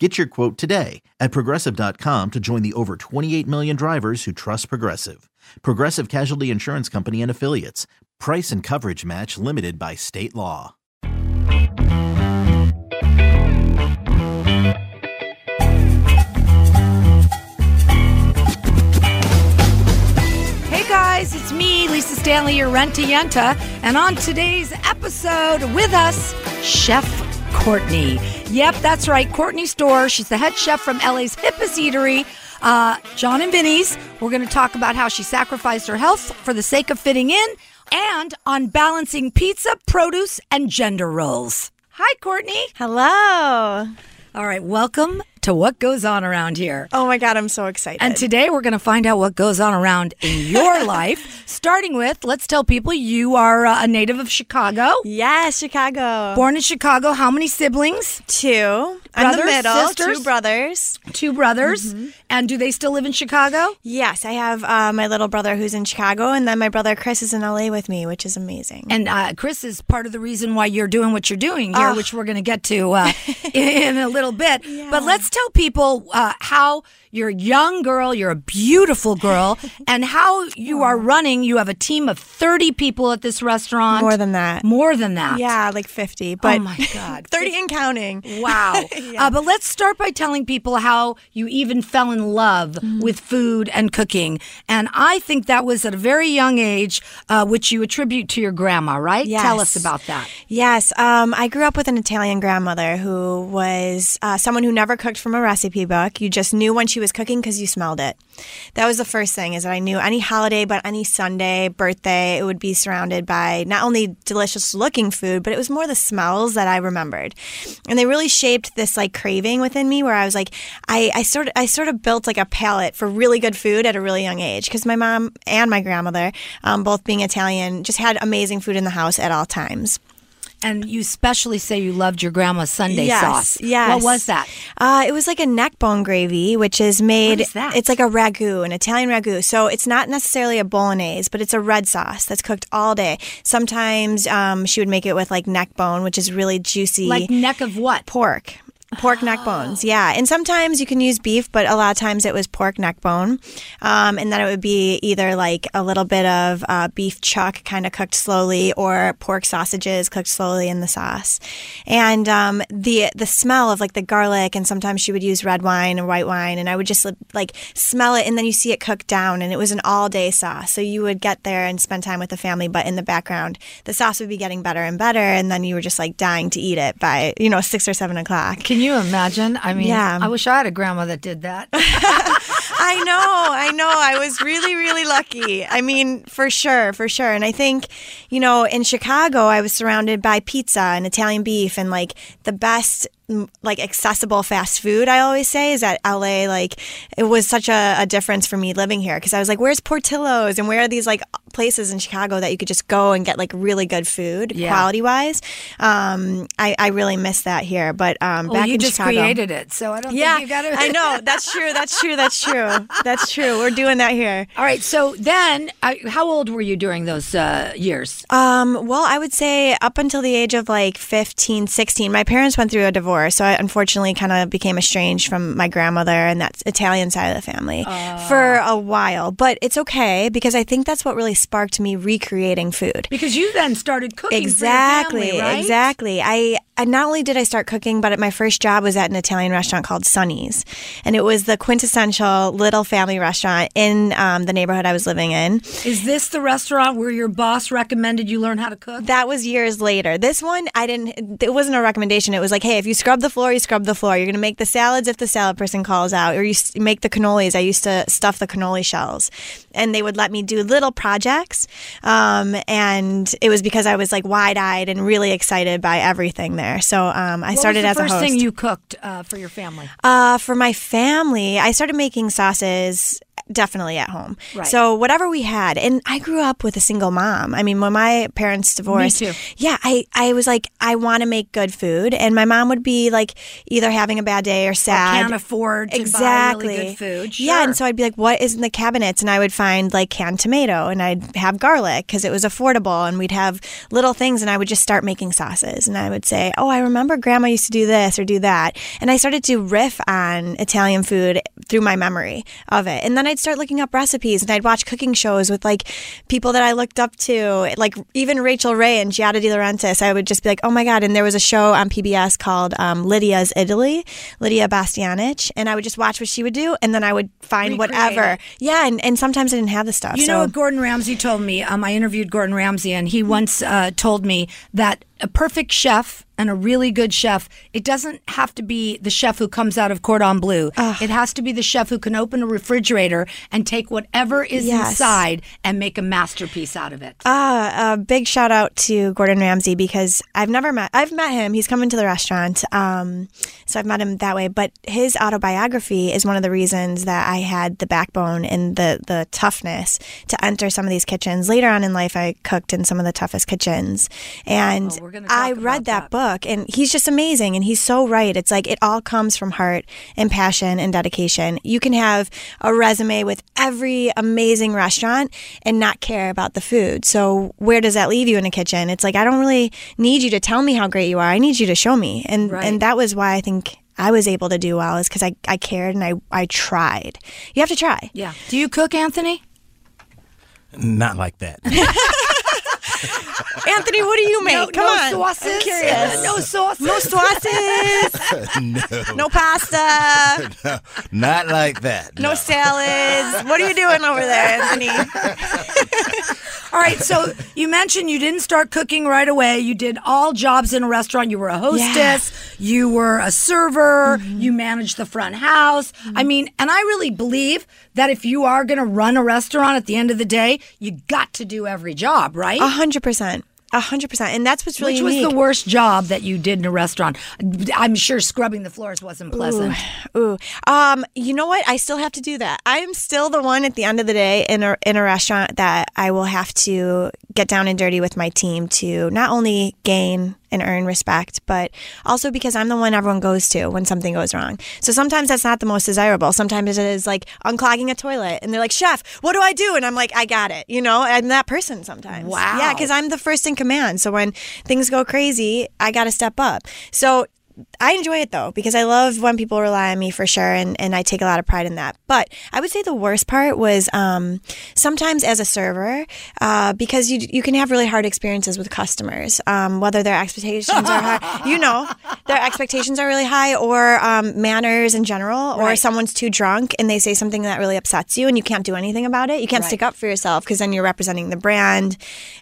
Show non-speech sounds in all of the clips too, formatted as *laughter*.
Get your quote today at progressive.com to join the over 28 million drivers who trust Progressive. Progressive Casualty Insurance Company and Affiliates. Price and coverage match limited by state law. Hey guys, it's me, Lisa Stanley, your rent Yenta, and on today's episode with us, Chef Courtney. Yep, that's right, Courtney Storer. She's the head chef from LA's hippest eatery, uh, John and Vinny's. We're going to talk about how she sacrificed her health for the sake of fitting in, and on balancing pizza, produce, and gender roles. Hi, Courtney. Hello. All right, welcome to what goes on around here. Oh my God, I'm so excited. And today we're going to find out what goes on around in your *laughs* life. Starting with, let's tell people you are uh, a native of Chicago. yes, Chicago. Born in Chicago. How many siblings? two. I'm the Brothers, middle. sisters? Two brothers. Two brothers. Mm-hmm. And do they still live in Chicago? Yes, I have uh, my little brother who's in Chicago, and then my brother Chris is in LA with me, which is amazing. And uh, Chris is part of the reason why you're doing what you're doing here, Oh. which we're going to get to uh, *laughs* in a little bit. But let's tell people uh, how you're a young girl, you're a beautiful girl, *laughs* and how you are running. You have a team of 30 people at this restaurant. More than that. More than that. yeah, like 50, but oh my God. *laughs* 30 and counting. *laughs* Wow. uh, but let's start by telling people how you even fell in love Mm-hmm. with food and cooking. And I think that was at a very young age, uh, which you attribute to your grandma, right? Tell us about that. Yes, um, I grew up with an Italian grandmother who was uh, someone who never cooked from a recipe book. You just knew when she was cooking because you smelled it. That was the first thing is that I knew any holiday, but any Sunday, birthday, it would be surrounded by not only delicious looking food, but it was more the smells that I remembered, and they really shaped this like craving within me where I was like, I, I sort of I sort of built like a palate for really good food at a really young age because my mom and my grandmother, um, both being Italian, just had amazing food in the house at all times. And you especially say you loved your grandma's Sunday Yes, sauce. yes. What was that? Uh, it was like a neck bone gravy, which is made. is that? It's like a ragu, an Italian ragu. So it's not necessarily a bolognese, but it's a red sauce that's cooked all day. Sometimes um, she would make it with like neck bone, which is really juicy. Like neck of what? pork. Pork neck bones, yeah. And sometimes you can use beef, but a lot of times it was pork neck bone. Um, and then it would be either like a little bit of uh, beef chuck kind of cooked slowly or pork sausages cooked slowly in the sauce. And um, the the smell of like the garlic and sometimes she would use red wine or white wine and I would just like smell it and then you see it cook down and it was an all day sauce. So you would get there and spend time with the family, but in the background the sauce would be getting better and better and then you were just like dying to eat it by, you know, six or seven o'clock. Can you imagine? I mean, Yeah. I wish I had a grandma that did that. *laughs* I know, I know. I was really, really lucky. I mean, for sure, for sure. And I think, you know, in Chicago, I was surrounded by pizza and Italian beef and like the best. Like accessible fast food, I always say is at LA. Like it was such a, a difference for me living here because I was like, "Where's Portillo's?" and where are these like places in Chicago that you could just go and get like really good food, Yeah. quality wise. Um, I, I really miss that here. But um, well, back you in just Chicago, created it, so I don't yeah, think you got to. I know. That's true. That's true. That's true. That's true. We're doing that here. *laughs* All right. So then, I, how old were you during those uh, years? Um, well, I would say up until the age of like 15, 16, my parents went through a divorce. So I unfortunately kind of became estranged from my grandmother and that Italian side of the family ah. for a while. But it's okay because I think that's what really sparked me recreating food. Because you then started cooking Exactly, family, right? exactly. I, I not only did I start cooking, but my first job was at an Italian restaurant called Sonny's, and it was the quintessential little family restaurant in um, the neighborhood I was living in. Is this the restaurant where your boss recommended you learn how to cook? That was years later. This one, I didn't. It wasn't a recommendation. It was like, hey, if you scrub the floor, you scrub the floor. You're gonna make the salads if the salad person calls out, or you make the cannolis. I used to stuff the cannoli shells, and they would let me do little projects. Um, and it was because I was like wide eyed and really excited by everything there. So um, I What started as first a host. thing you cooked uh, for your family? Uh, for my family, I started making sauces definitely at home. Right. So whatever we had, and I grew up with a single mom. I mean, when my parents divorced, too. yeah, I I was like, I want to make good food, and my mom would be like either having a bad day or sad. Can't afford to exactly. buy really good food. Yeah, and so I'd be like, "What is in the cabinets?" And I would find like canned tomato, and I'd have garlic because it was affordable, and we'd have little things, and I would just start making sauces, and I would say, "Oh, I remember Grandma used to do this or do that," and I started to riff on Italian food through my memory of it, and then I'd start looking up recipes, and I'd watch cooking shows with like people that I looked up to, like even Rachael Ray and Giada De Laurentiis. I would just be like, "Oh my god!" And there was a show on PBS called um, Lydia's Italy, Lydia Bastianich, and I would just watch what she would do, and then I would find Recreate whatever. it. Yeah, and, and sometimes I didn't have the stuff. You so know what Gordon Ramsay told me? Um, I interviewed Gordon Ramsay, and he once uh, told me that a perfect chef and a really good chef, it doesn't have to be the chef who comes out of cordon bleu. It has to be the chef who can open a refrigerator and take whatever is Yes. inside and make a masterpiece out of it. Ah, a big shout out to Gordon Ramsay because I've never met. I've met him. He's coming to the restaurant, um, so I've met him that way. But his autobiography is one of the reasons that I had the backbone and the the toughness to enter some of these kitchens. Later on in life, I cooked in some of the toughest kitchens, and Oh, we're gonna I read about that that. book, and he's just amazing, and he's so right. It's like it all comes from heart and passion and dedication. You can have a resume with every amazing restaurant and not care about the food. So where does that leave you in a kitchen? It's like I don't really need you to tell me how great you are. I need you to show me, and Right. and that was why I think. I was able to do well is because I, I cared and I, I tried. You have to try. Yeah. Do you cook, Anthony? Not like that. *laughs* Anthony, what do you make? No, Come no on. sauces. I'm curious. no sauces. No sauces. *laughs* no. pasta. *laughs* Not like that. No salads. What are you doing over there, Anthony? *laughs* All right, so you mentioned you didn't start cooking right away. You did all jobs in a restaurant. You were a hostess, you were a server, mm-hmm. you managed the front house. Mm-hmm. I mean, and I really believe that if you are going to run a restaurant at the end of the day, you got to do every job, right? A hundred percent. A hundred percent. And that's what's really Which was unique. the worst job that you did in a restaurant? I'm sure scrubbing the floors wasn't pleasant. Ooh, um, you know what? I still have to do that. I'm still the one at the end of the day in a in a restaurant that I will have to get down and dirty with my team to not only gain and earn respect, but also because I'm the one everyone goes to when something goes wrong. So sometimes that's not the most desirable. Sometimes it is like unclogging a toilet, and they're like, "Chef, what do I do?" And I'm like, "I got it." You know, I'm that person sometimes. Wow. Yeah, because I'm the first in command. So when things go crazy, I got to step up. So I enjoy it though because I love when people rely on me for sure, and, and I take a lot of pride in that. But I would say the worst part was um, sometimes as a server uh, because you you can have really hard experiences with customers, um, whether their expectations are high, *laughs* you know, their expectations are really high, or um, manners in general, or Right. someone's too drunk and they say something that really upsets you, and you can't do anything about it. You can't Right. stick up for yourself because then you're representing the brand,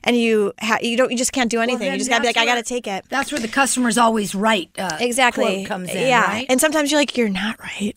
and you ha- you don't you just can't do anything. then you just gotta be like, that's I gotta take it. That's where the customer's always right. Uh, Exactly. comes in. yeah. right? And sometimes you're like, you're not right.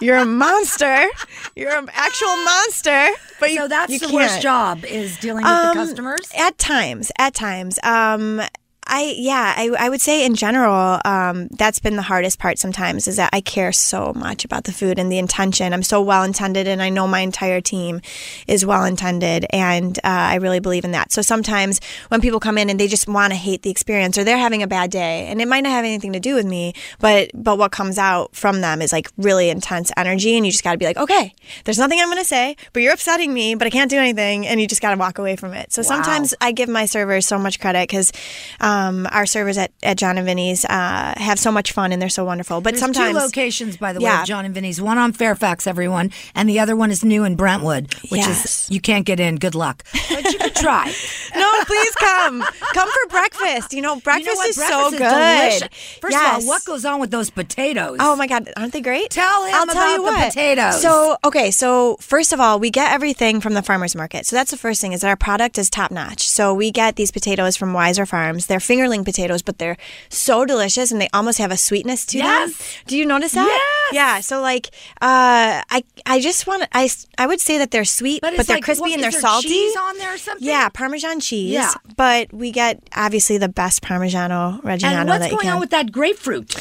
you're a monster. You're an actual monster. But you, so that's you the worst can't. job is dealing with the Um, customers. At times, at times. Um, I yeah, I, I would say in general, um, that's been the hardest part sometimes is that I care so much about the food and the intention. I'm so well intended, and I know my entire team is well intended, and uh, I really believe in that. So sometimes when people come in and they just want to hate the experience or they're having a bad day, and it might not have anything to do with me, but but what comes out from them is like really intense energy, and you just got to be like, okay, there's nothing I'm going to say, but you're upsetting me, but I can't do anything, and you just got to walk away from it. So sometimes I give my servers so much credit because um, our servers at, at John and Vinny's uh, have so much fun and they're so wonderful. But There's sometimes two locations, by the way, Yeah. of John and Vinny's. One on Fairfax, everyone, and the other one is new in Brentwood, which Yes. is you can't get in. Good luck, but you could try. *laughs* no, please come, come for breakfast. You know, breakfast you know is Breakfast so is good. delicious. First Yes. of all, what goes on with those potatoes? Oh my God, aren't they great? Tell him I'll tell about you the what. potatoes. So, okay, so first of all, we get everything from the farmer's market. So that's the first thing is that our product is top notch. So we get these potatoes from Weiser Farms. They're fingerling potatoes, but they're so delicious and they almost have a sweetness to Yes. them. Do you notice that? Yes. Yeah. So like, uh, I I just want I I would say that they're sweet, But but, they're like, crispy what- and they're salty. cheese on there or something? Yeah, Parmesan cheese. Yeah. But we get obviously the best Parmigiano Reggiano and what's going on with that grapefruit?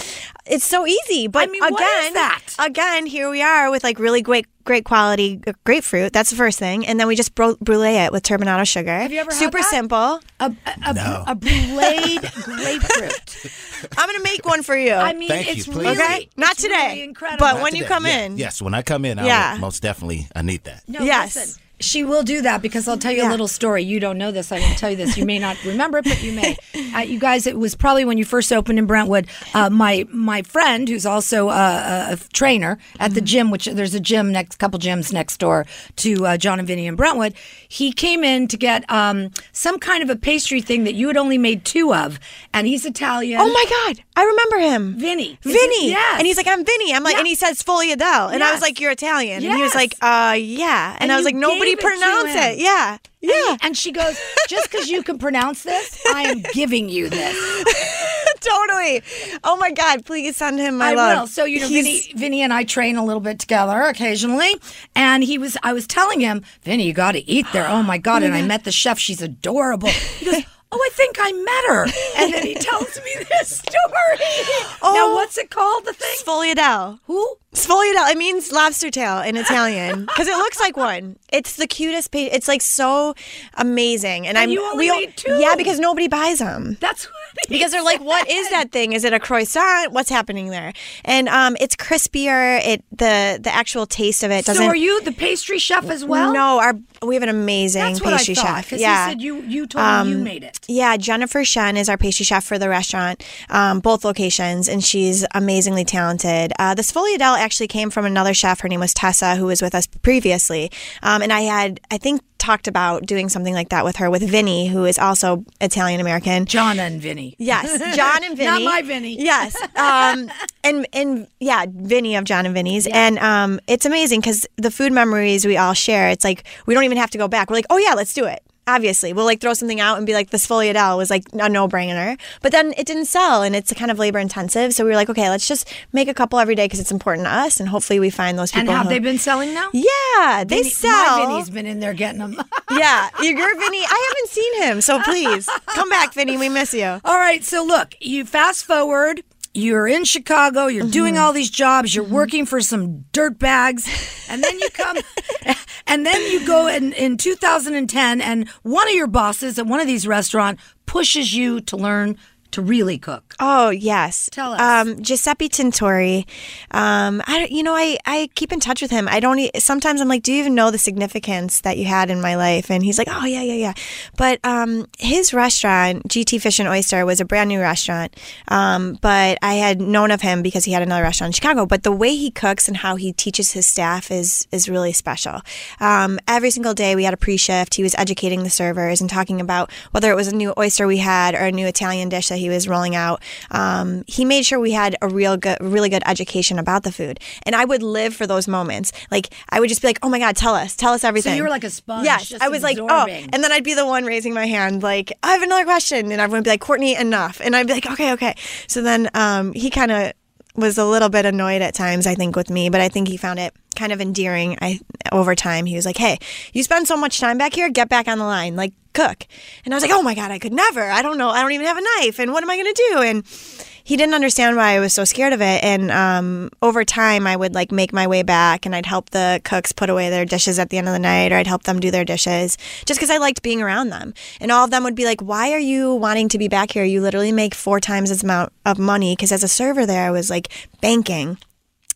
It's so easy, but I mean, again, again, here we are with like really great, great quality grapefruit. That's the first thing, and then we just bro- brulee it with turbinado sugar. Have you ever had Super that? simple. A, a, a, No. a bruleed *laughs* grapefruit. I'm gonna make one for you. I mean, Thank you, it's please. really okay, not it's today, really incredible. but Not when you come Yeah. in, Yes, when I come in, I Yeah. will most definitely I need that. No, Yes. listen. She will do that because I'll tell you a little story. You don't know this. I won't tell you this. You may not remember it, but you may. Uh, you guys, it was probably when you first opened in Brentwood. Uh, my my friend, who's also a, a trainer at the gym, which there's a gym next, couple gyms next door to uh, John and Vinny in Brentwood. He came in to get um, some kind of a pastry thing that you had only made two of, and he's Italian. Oh my God, I remember him. Vinny. Vinny. Yeah. And he's like, I'm Vinny. I'm like, Yeah. and he says Sfogliatelle. And I was like, You're Italian. And he was like, uh, yeah. And, And I was like, Nobody it to pronounce him. it. Yeah. Yeah. And she goes, just because you can pronounce this, I am giving you this. *laughs* totally. Oh my God, please send him my I love. will. So you know, Vinny, Vinny and I train a little bit together occasionally, and he was. I was telling him, Vinny, you got to eat there. Oh my god! and I mm-hmm. met the chef. She's adorable. He goes. Oh, I think I met her. And then he *laughs* tells me this story. Now, Oh. what's it called? The thing? Sfogliatelle. Who? Sfogliatelle. It means lobster tail in Italian because it looks like one. It's the cutest. Pa- it's like so amazing. And, And I'm you only we two? Yeah, because nobody buys them. That's *laughs* because they're like, what is that thing? Is it a croissant? What's happening there? And um, it's crispier. It the the actual taste of it doesn't. So, are you the pastry chef as well? no, our we have an amazing That's pastry thought. chef. Yeah. Um, said you you told me you made it. Yeah, Jennifer Shen is our pastry chef for the restaurant, um, both locations, and she's amazingly talented. Uh, the Sfogliatelle actually came from another chef. Her name was Tessa, who was with us previously. Um, and I had, I think, talked about doing something like that with her with Vinny, who is also Italian American. John and Vinny. Yes, *laughs* John and Vinny. Not my Vinny. Yes, um, and and yeah, Vinny of John and Vinny's, and um, it's amazing because the food memories we all share. It's like we don't even have to go back. We're like, oh yeah, let's do it. Obviously, we'll like throw something out and be like, this Sfogliatelle was like a no brainer. But then it didn't sell, and it's kind of labor intensive. So we were like, okay, let's just make a couple every day because it's important to us, and hopefully we find those people. And have who- they been selling now? Yeah, they Vinny- sell. My Vinny's been in there getting them. *laughs* yeah, you're Vinny. I haven't seen him, so please come back, Vinny. We miss you. All right, so look, you fast forward. You're in Chicago. You're doing mm-hmm. all these jobs. You're mm-hmm. working for some dirt bags, and then you come, *laughs* and then you go in in 2010, and one of your bosses at one of these restaurants pushes you to learn to really cook. Oh yes. Tell us. Um, Giuseppe Tentori. Um, I you know I I keep in touch with him. I don't. Sometimes I'm like, do you even know the significance that you had in my life? And he's like, oh yeah yeah yeah. But um, his restaurant GT Fish and Oyster was a brand new restaurant. Um, but I had known of him because he had another restaurant in Chicago. But the way he cooks and how he teaches his staff is is really special. Um, every single day we had a pre-shift. He was educating the servers and talking about whether it was a new oyster we had or a new Italian dish that he was rolling out. Um, he made sure we had a real good, really good education about the food, and I would live for those moments. Like I would just be like, "Oh my God, tell us, tell us everything." you were like a sponge, Yes, just I was like, "Oh," and then I'd be the one raising my hand, like, "I have another question," and everyone would be like, "Courtney, enough," and I'd be like, "Okay, okay." So then um, he kind of was a little bit annoyed at times, I think, with me, but I think he found it kind of endearing. I over time, he was like, "Hey, you spend so much time back here, get back on the line, like cook." And I was like, "Oh my god, I could never. I don't know. I don't even have a knife, and what am I to do?" And he didn't understand why I was so scared of it. And um, over time, I would like make my way back, and I'd help the cooks put away their dishes at the end of the night, or I'd help them do their dishes, just because I liked being around them. And all of them would be like, "Why are you wanting to be back here? You literally make four times as amount of money." Because as a server there, I was like banking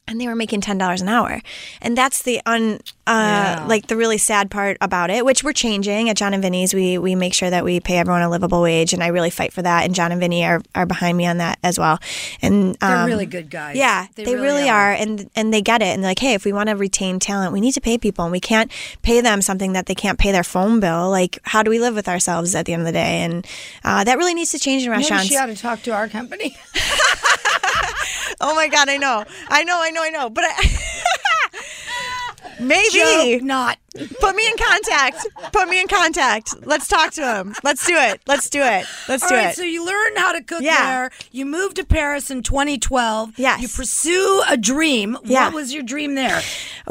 and they were making ten dollars an hour, and that's the un uh, like the really sad part about it, which we're changing at John and Vinny's. We we make sure that we pay everyone a livable wage, and I really fight for that. And John and Vinny are, are behind me on that as well. And They're um, really good guys. Yeah, They they, really really, are. are. and and they get it. And they're like, hey, if we want to retain talent, we need to pay people, and we can't pay them something that they can't pay their phone bill. Like, how do we live with ourselves at the end of the day? And uh, that really needs to change in Maybe restaurants. she ought to talk to our company. *laughs* *laughs* Oh my god, I know, I know, I know, I know, but I, *laughs* maybe Joke not. Put me in contact. Put me in contact. Let's talk to him. Let's do it. Let's do it. Let's All do right, it. so you learn how to cook Yeah. there. You moved to Paris in 2012. Yes. You pursue a dream. Yeah. What was your dream there?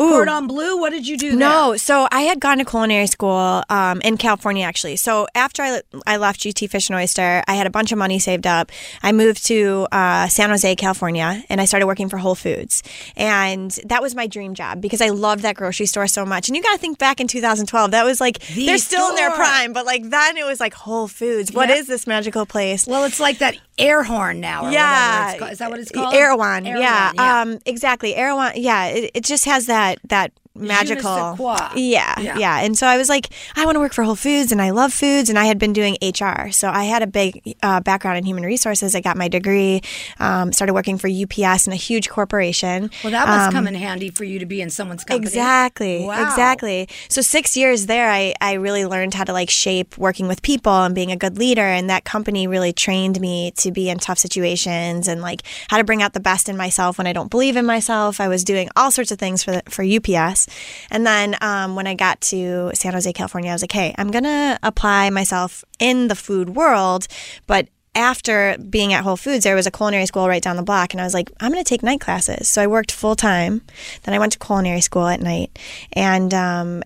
Ooh. Cordon Bleu. What did you do there? No, so I had gone to culinary school um, in California actually. So after I, I left GT Fish and Oyster, I had a bunch of money saved up. I moved to uh, San Jose, California, and I started working for Whole Foods. And that was my dream job because I loved that grocery store so much. And you got to think back in 2012, that was like, The they're still in their prime, but like then it was like Whole Foods. What Yeah. is this magical place? Well, it's like that air horn now. Or yeah. Is that what it's called? Erewhon. Erewhon, yeah, yeah. Um, exactly. Erewhon. Yeah, it, it just has that that magical. Yeah, Yeah. yeah, And so I was like, I want to work for Whole Foods, and I love foods, and I had been doing HR, so I had a big uh, background in human resources. I got my degree, um, started working for UPS in a huge corporation. Well, that must Um, come in handy for you to be in someone's company. Exactly. Wow. Exactly. So six years there, I, I really learned how to like shape working with people and being a good leader. And that company really trained me to be in tough situations and like how to bring out the best in myself when I don't believe in myself. I was doing all sorts of things for the, for UPS. And then um, when I got to San Jose, California, I was like, hey, I'm gonna apply myself in the food world, but after being at Whole Foods, there was a culinary school right down the block, and I was like, I'm going to take night classes. So I worked full time. Then I went to culinary school at night, and um,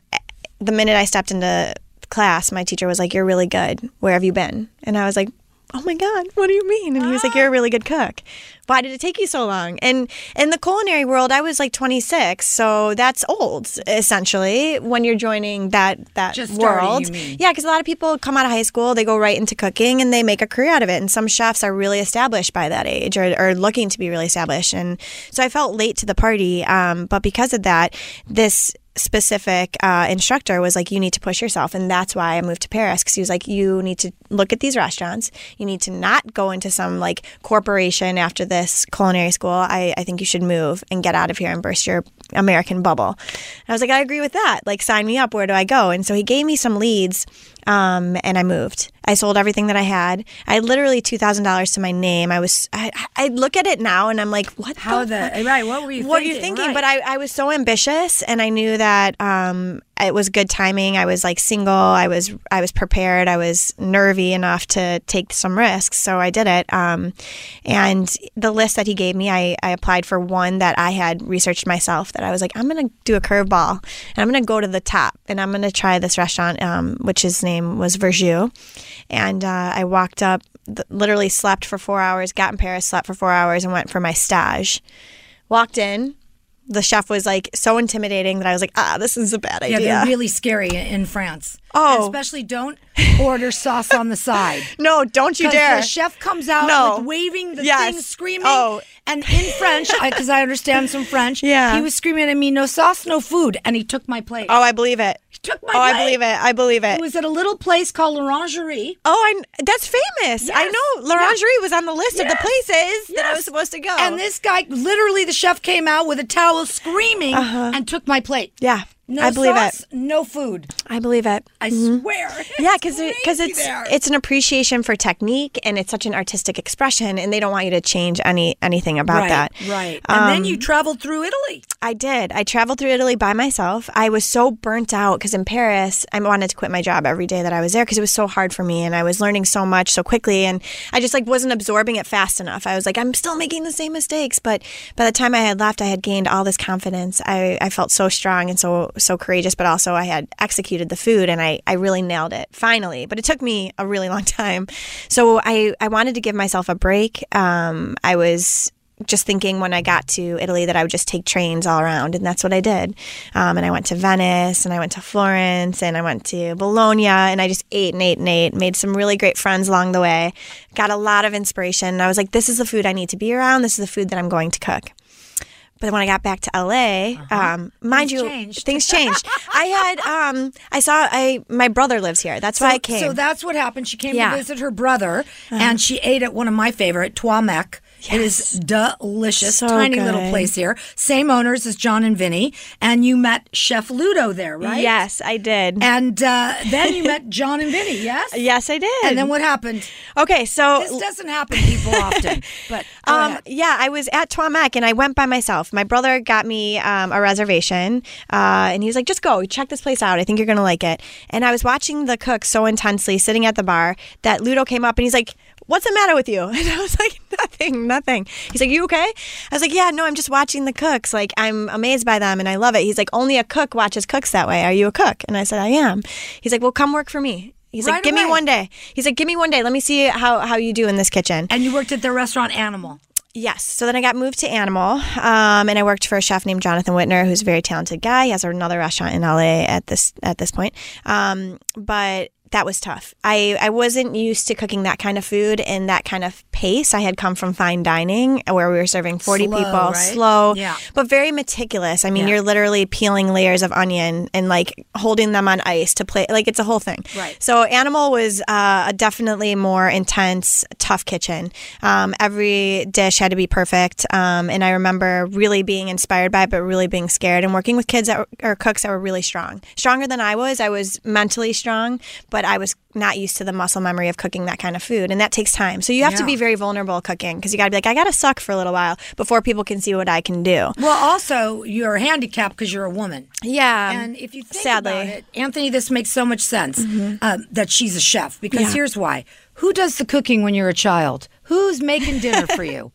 the minute I stepped into class, my teacher was like, "You're really good. Where have you been?" And I was like. Oh my God! What do you mean? And he was like, "You're a really good cook. Why did it take you so long?" And in the culinary world, I was like 26, so that's old essentially when you're joining that that Just starting, world. mean. Yeah, because a lot of people come out of high school, they go right into cooking and they make a career out of it. And some chefs are really established by that age or, or looking to be really established. And so I felt late to the party. Um, but because of that, this specific uh, instructor was like, you need to push yourself. And that's why I moved to Paris because he was like, you need to look at these restaurants. You need to not go into some like corporation after this culinary school. I, I think you should move and get out of here and burst your American bubble. And I was like, I agree with that. Like, sign me up. Where do I go? And so he gave me some leads um, and I moved. I sold everything that I had. I had literally two thousand dollars to my name. I was. I, I look at it now and I'm like, what? How the? the right? What were you? what thinking? you thinking? Right. But I, I was so ambitious, and I knew that um, it was good timing. I was like single. I was I was prepared. I was nervy enough to take some risks, so I did it. Um, and the list that he gave me, I, I applied for one that I had researched myself. That I was like, I'm gonna do a curveball, and I'm gonna go to the top, and I'm gonna try this restaurant, um, which his name was Verjus, and uh, I walked up. th- Literally slept for four hours, got in Paris, slept for four hours, and went for my stage walked in. The chef was like so intimidating that I was like, ah, this is a bad yeah, idea. they're really scary in France. Oh. And especially don't order sauce on the side. *laughs* no, don't you dare. The chef comes out No. with waving the Yes. thing, screaming. Oh. And in French, because I, understand some French, *laughs* Yeah. he was screaming at me, no sauce, no food. And he took my plate. oh, I believe it. He took my plate. Oh, I believe it. I believe it. It was at a little place called L'Orangerie. oh, I, that's famous. I Yes. know. L'Orangerie was on the list of the Yes. places that I was supposed to go. And this guy, literally, the chef came out with a towel screaming uh-huh. and took my plate. yeah, No. I believe sauce, it. no food. I believe *laughs* it. I swear. Yeah, because because crazy it's there. it's an appreciation for technique and it's such an artistic expression, and they don't want you to change any anything about right, that. Right. And then Um, you traveled through Italy. I did. I traveled through Italy by myself. I was so burnt out because in Paris, I wanted to quit my job every day that I was there because it was so hard for me and I was learning so much so quickly and I just like wasn't absorbing it fast enough. I was like, I'm still making the same mistakes. But by the time I had left, I had gained all this confidence. I, I felt so strong and so so courageous, but also I had executed the food and I, I really nailed it finally. But it took me a really long *laughs* time. So I, I wanted to give myself a break. Um, I was just thinking when I got to Italy that I would just take trains all around, and that's what I did. Um, and I went to Venice, and I went to Florence, and I went to Bologna, and I just ate and ate and ate. Made some really great friends along the way. Got a lot of inspiration. I was like, this is the food I need to be around. This is the food that I'm going to cook. But when I got back to LA, um, mind Things you, changed. things changed. I had, um, I saw, I my brother lives here. That's why I came. So that's what happened. She came Yeah. Uh-huh. to visit her brother, and she ate at one of my favorite, Trois Mec It is delicious. So Tiny little place here. Same owners as John and Vinny. And you met Chef Ludo there, right? Yes, I did. And uh, then you *laughs* met John and Vinny, yes? yes, I did. And then what happened? Okay, so This doesn't happen people often. *laughs* But Um, yeah, I was at Trois Mec and I went by myself. My brother got me um, a reservation uh, and he was like, just go, check this place out. I think you're going to like it. And I was watching the cook so intensely sitting at the bar that Ludo came up and he's like, What's the matter with you? *laughs* And I was like, Nothing, nothing. He's like, You okay? I was like, Yeah, no, I'm just watching the cooks. Like, I'm amazed by them and I love it. He's like, Only a cook watches cooks that way. Are you a cook? And I said, I am. He's like, Well, come work for me. He's Right like, Give me one day. He's like, Give me one day. Let me see how, how you do in this kitchen. and you worked at the restaurant Animal. Yes. So then I got moved to Animal, um, and I worked for a chef named Jonathan Whitener, who's a very talented guy. He has another restaurant in LA at this at this point. Um, but that was tough. I, I wasn't used to cooking that kind of food in that kind of pace. I had come from fine dining where we were serving 40 Slow, people, right? slow, Yeah. but very meticulous. I mean, Yeah. you're literally peeling layers of onion and like holding them on ice to play. Like it's a whole thing. Right. So Animal was uh, a definitely more intense, tough kitchen. Um, every dish had to be perfect. Um, and I remember really being inspired by it, but really being scared and working with kids that were, or cooks that were really strong, stronger than I was. I was mentally strong, but I was not used to the muscle memory of cooking that kind of food. And that takes time. So you have to be very vulnerable cooking because you got to be like, I got to suck for a little while before people can see what I can do. Well, also, you're handicapped because you're a woman. Yeah. And if you think sadly. about it, Anthony, this makes so much sense um, that she's a chef because Yeah. here's why. Who does the cooking when you're a child? Who's making dinner for *laughs* you?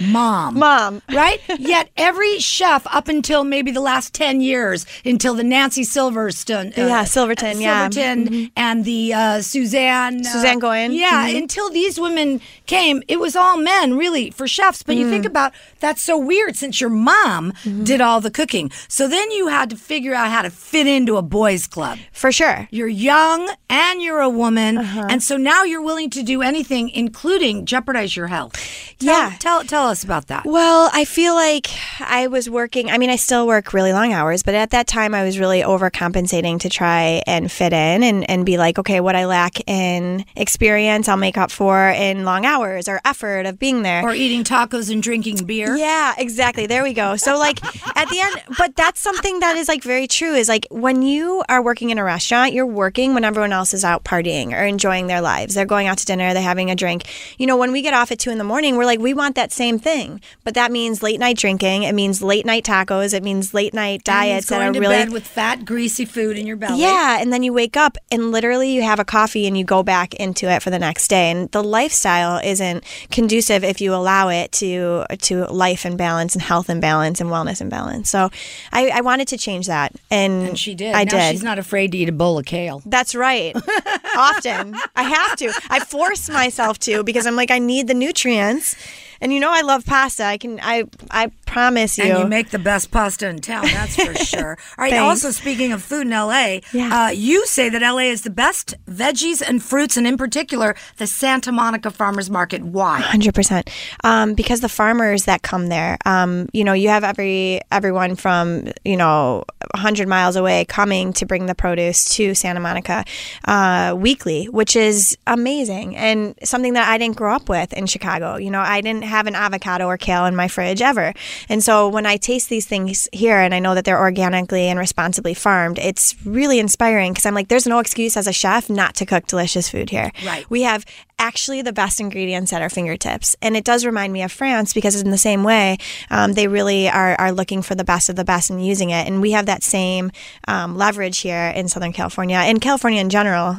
Mom. Mom. *laughs* Right? Yet every chef up until maybe the last 10 years, until the Nancy Silverstone. uh, Yeah, Silverton, yeah. Silverton and the uh, Suzanne. uh, Suzanne Goin. Yeah, Mhm. until these women came, it was all men, really, for chefs. But you Mm. think about that's so weird since your mom Mm-hmm. did all the cooking. So then you had to figure out how to fit into a boys' club. For sure. You're young and you're a woman, Uh-huh. and so now you're willing to do anything, including jeopardize your health. Tell, Yeah. tell tell us about that. Well, I feel like I was working. I mean, I still work really long hours, but at that time, I was really overcompensating to try and fit in and, and be like, okay, what I lack in experience, I'll make up for in long hours or effort of being there. Or eating tacos and drinking beer. Yeah, exactly. There we go. So like at the end, but that's something that is like very true is like when you are working in a restaurant, you're working when everyone else is out partying or enjoying their lives. They're going out to dinner, they're having a drink. You know, when we get off at two in the morning, we're like, we want that same thing. But that means late night drinking. It means late night tacos. It means late night That diets that going are to really bed with fat, greasy food in your belly. yeah, and then you wake up and literally you have a coffee and you go back into it for the next day. And the lifestyle isn't conducive if you allow it to to life and balance and health and balance and wellness and balance. So I, I wanted to change that, and, And she did. I now did. She's not afraid to eat a bowl of kale. That's right. *laughs* Often I have to. I force myself to because I'm like I need the nutrients. And you know I love pasta. I can I I promise you. And you make the best pasta in town, that's for *laughs* sure. All right. Also, speaking of food in LA, Yeah. uh, you say that LA is the best veggies and fruits, and in particular, the Santa Monica Farmers Market. Why? Hundred percent, um, because the farmers that come there, um, you know, you have every everyone from you know hundred miles away coming to bring the produce to Santa Monica uh, weekly, which is amazing and something that I didn't grow up with in Chicago. You know, I didn't have an avocado or kale in my fridge ever, and so when I taste these things here and I know that they're organically and responsibly farmed, it's really inspiring because I'm like, there's no excuse as a chef not to cook delicious food here. Right. We have actually the best ingredients at our fingertips. And it does remind me of France because, in the same way, um, they really are, are looking for the best of the best and using it. And we have that same um, leverage here in Southern California and California in general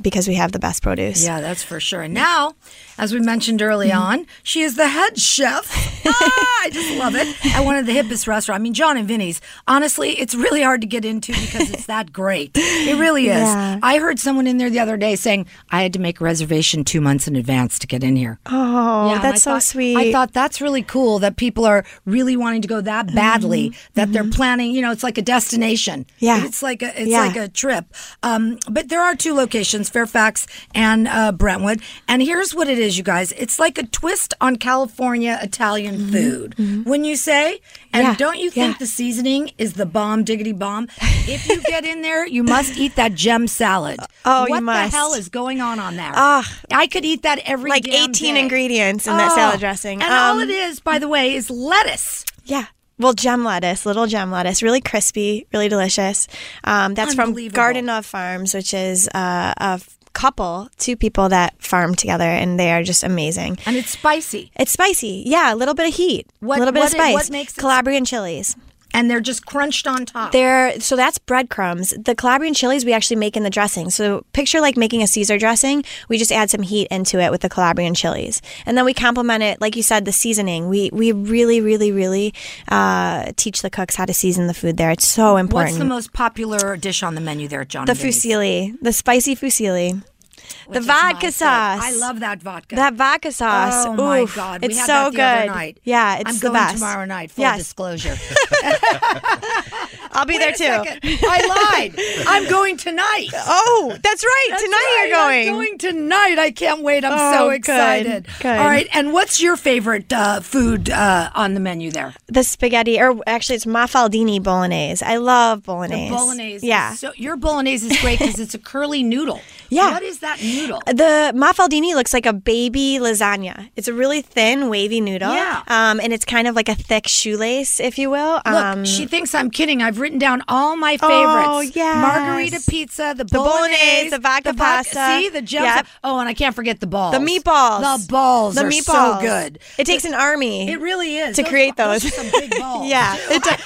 because we have the best produce. Yeah, that's for sure. And now, as we mentioned early on, she is the head chef. *laughs* ah, I just love it. At one of the hippest restaurants. I mean, John and Vinny's. Honestly, it's really hard to get into because it's that great. It really is. Yeah. I heard someone in there the other day saying I had to make a reservation two months in advance to get in here. Oh, Yeah, that's so thought- sweet. I thought that's really cool that people are really wanting to go that badly that they're planning. You know, it's like a destination. Mm-hmm. Yeah. it's like a it's Yeah. like a trip. Um, but there are two locations, Fairfax and uh, Brentwood. And here's what it is, you guys. It's like a twist on California Italian Italian food. When you say, and Yeah, don't you think yeah. the seasoning is the bomb diggity bomb? If you get in there, you must eat that gem salad. *laughs* Oh, you what must. the hell is going on on there? Ah. I could eat that every like 18 day. ingredients in that Oh, salad dressing. and all Um, it is, by the way, is lettuce. Yeah. Well, gem lettuce, little gem lettuce, really crispy, really delicious. Um, that's from Garden of Farms, which is uh, a couple, two people that farm together, and they are just amazing. And it's spicy. It's spicy, yeah, a little bit of heat, a What- little bit what of spice. what makes it- Calabrian chilies. And they're just crunched on top. They're so that's breadcrumbs. The Calabrian chilies we actually make in the dressing. So picture like making a Caesar dressing. We just add some heat into it with the Calabrian chilies, and then we complement it, like you said, the seasoning. We we really, really, really uh, teach the cooks how to season the food there. It's so important. What's the most popular dish on the menu there John? the fusilli, the spicy fusilli, the vodka sauce. I love that vodka. that vodka sauce. Oh my Oof, god, we it's had so that the good. other night. Yeah, it's I'm the going best. tomorrow night. Full Yes. disclosure. *laughs* I'll be Wait there too. I lied. I'm going tonight. Oh, that's right. That's Tonight right. you're going. I'm going tonight. I can't wait. I'm Oh, so excited. Good. All right. And what's your favorite uh, food uh, on the menu there? the spaghetti, or actually, it's Mafaldini bolognese. I love bolognese. Bolognese. Yeah. So your bolognese is great because it's a curly noodle. Yeah. What is that noodle? The Mafaldini looks like a baby lasagna. It's a really thin, wavy noodle. Yeah. Um, and it's kind of like a thick shoelace, if you will. Look, um, she thinks I'm kidding. I've written down all my favorites. Oh, yes. Margarita pizza, the, The bolognese, the vodka pasta. See, the gems. Yep. Oh, and I can't forget the balls. the meatballs. The balls The are meatballs. so good. It takes an army. It really is. to create those. those. are some big *laughs* balls. yeah. It does.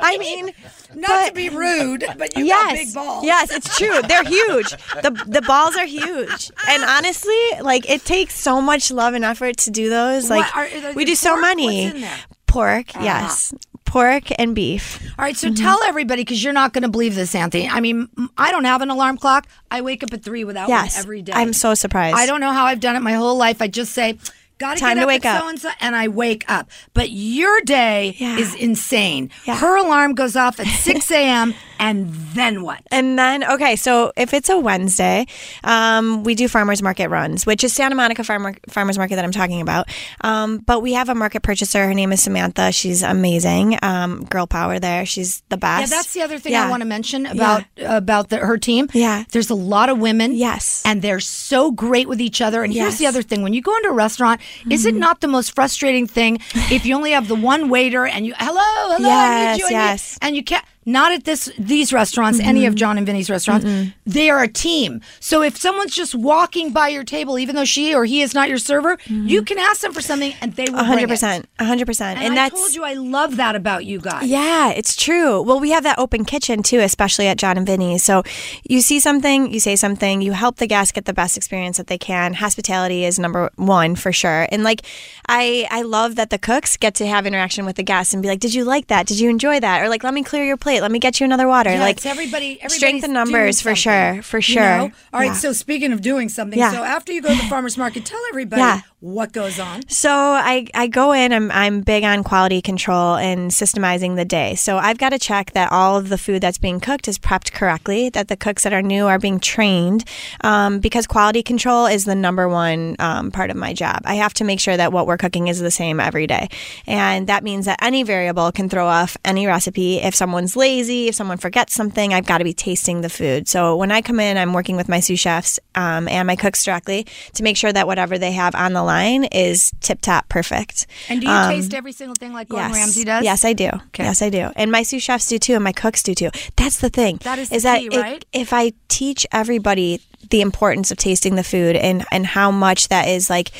I mean, Not but- to be rude, but you yes, got big balls. yes, it's true. They're huge. the The balls are huge, and *laughs* honestly, like it takes so much love and effort to do those. Like are- are we do so many. What's in there? Pork, yes, pork and beef. All right, so Mm-hmm. tell everybody because you're not going to believe this, Anthony. I mean, I don't have an alarm clock. I wake up at three without Yes, one every day. I'm so surprised. I don't know how I've done it my whole life. I just say, "Got Time get to up wake up. So and so, and I wake up. But your day Yeah. is insane. Yeah. Her alarm goes off at *laughs* six a.m. and then what? And then, okay, so if it's a Wednesday, um, we do farmers market runs, which is Santa Monica Farmer, Farmers Market that I'm talking about. Um, but we have a market purchaser. Her name is Samantha. She's amazing. Um, girl power there. She's the best. Yeah, that's the other thing Yeah. I want to mention about about the, her team. Yeah. there's a lot of women. Yes. and they're so great with each other. And here's the Mm-hmm. other thing: when you go into a restaurant, is it not the most frustrating thing if you only have the one waiter and you hello, hello, I need you, Yes, need-" yes. Mm-hmm. and you can't. Not at this these restaurants, any of John and Vinny's restaurants. They are a team. So if someone's just walking by your table, even though she or he is not your server, you can ask them for something and they will Mm-hmm. One hundred percent, hundred percent, And, and I told you I love that about you guys. Yeah, it's true. Well, we have that open kitchen too, especially at John and Vinny's. So you see something, you say something, you help the guests get the best experience that they can. Hospitality is number one for sure. And like, I I love that the cooks get to have interaction with the guests and be like, "Did you like that? Did you enjoy that?" Or like, "Let me clear your plate. Let me get you another water." Yeah, like it's everybody, strength in numbers for sure, for you sure. know? All right. Yeah. So speaking of doing something, Yeah. so after you go to the farmers market, tell everybody. What goes on. So I, I go in, I'm, I'm big on quality control and systemizing the day. So I've got to check that all of the food that's being cooked is prepped correctly, that the cooks that are new are being trained, um, because quality control is the number one um, part of my job. I have to make sure that what we're cooking is the same every day. And that means that any variable can throw off any recipe. If someone's lazy, if someone forgets something, I've got to be tasting the food. So when I come in, I'm working with my sous chefs um, and my cooks directly to make sure that whatever they have on the line is tip top perfect. And do you Um, taste every single thing like Gordon Yes. Ramsay does? Yes, I do. Yes, I do. And my sous chefs do too, and my cooks do too. That's the thing. That is the that key, it- right? if I teach everybody the importance of tasting the food and and how much that is like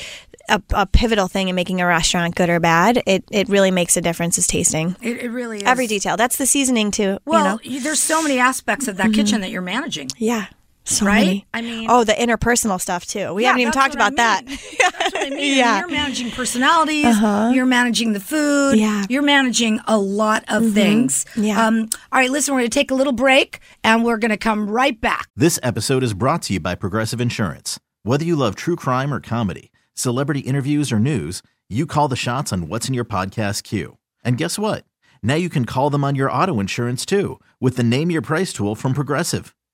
a, a pivotal thing in making a restaurant good or bad, it it really makes a difference. Is tasting It, it really is. every detail. That's the seasoning too. Well, you know. there's so many aspects of that kitchen that you're managing. Yeah. So Right? many. I mean- oh, the interpersonal stuff too. We Yeah, haven't even talked what I about that. *laughs* That's what I mean. *laughs* Yeah. Uh-huh. You're managing personalities. You're managing the food. Yeah. Mm-hmm. You're managing a lot of things. Yeah. Um, all right, listen, we're going to take a little break and we're going to come right back. This episode is brought to you by Progressive Insurance. Whether you love true crime or comedy, celebrity interviews or news, you call the shots on what's in your podcast queue. And guess what? Now you can call them on your auto insurance too with the Name Your Price tool from Progressive.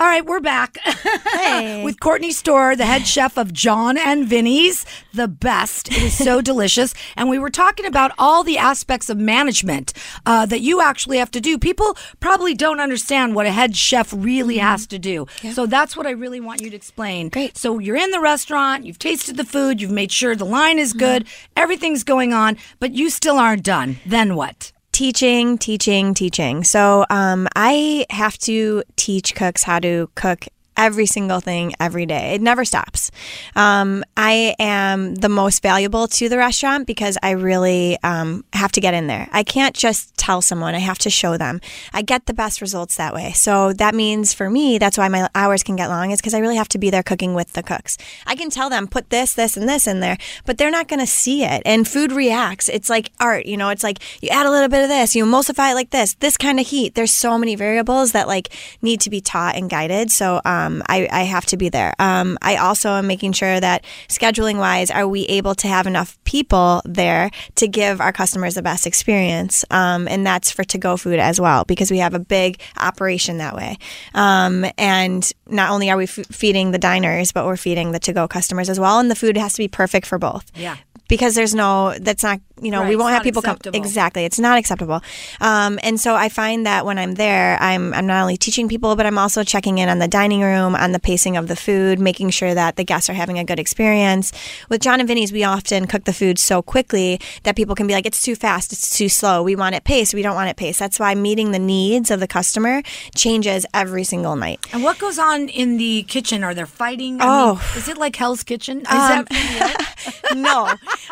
All right, we're back Hey. *laughs* with Courtney Storer, the head chef of John and Vinny's, the best. It is so *laughs* delicious. And we were talking about all the aspects of management uh, that you actually have to do. People probably don't understand what a head chef really has to do. So that's what I really want you to explain. Great. So you're in the restaurant, you've tasted the food, you've made sure the line is good, everything's going on, but you still aren't done. Then what? Teaching, teaching, teaching. So um, I have to teach cooks how to cook every single thing every day. It never stops. Um, I am the most valuable to the restaurant because I really um, have to get in there. I can't just tell someone, I have to show them. I get the best results that way. So that means for me, that's why my hours can get long, is because I really have to be there cooking with the cooks. I can tell them, put this, this, and this in there, but they're not going to see it. And food reacts. It's like art, you know, it's like you add a little bit of this, you emulsify it like this, this kind of heat. There's so many variables that like need to be taught and guided. So um, I, I have to be there. Um, I also am making sure that scheduling wise, are we able to have enough people there to give our customers the best experience? Um, and that's for to go food as well, because we have a big operation that way. Um, and not only are we f- feeding the diners, but we're feeding the to go customers as well. And the food has to be perfect for both Yeah. because there's no that's not you know Right, we won't have people acceptable. come exactly it's not acceptable um, and so i find that when i'm there i'm i'm not only teaching people but i'm also checking in on the dining room on the pacing of the food making sure that the guests are having a good experience with john and vinny's we often cook the food so quickly that people can be like it's too fast it's too slow we want it paced we don't want it paced that's why meeting the needs of the customer changes every single night And what goes on in the kitchen? Are there fighting? I Oh. mean, is it like Hell's Kitchen? Is Um, that *laughs* no,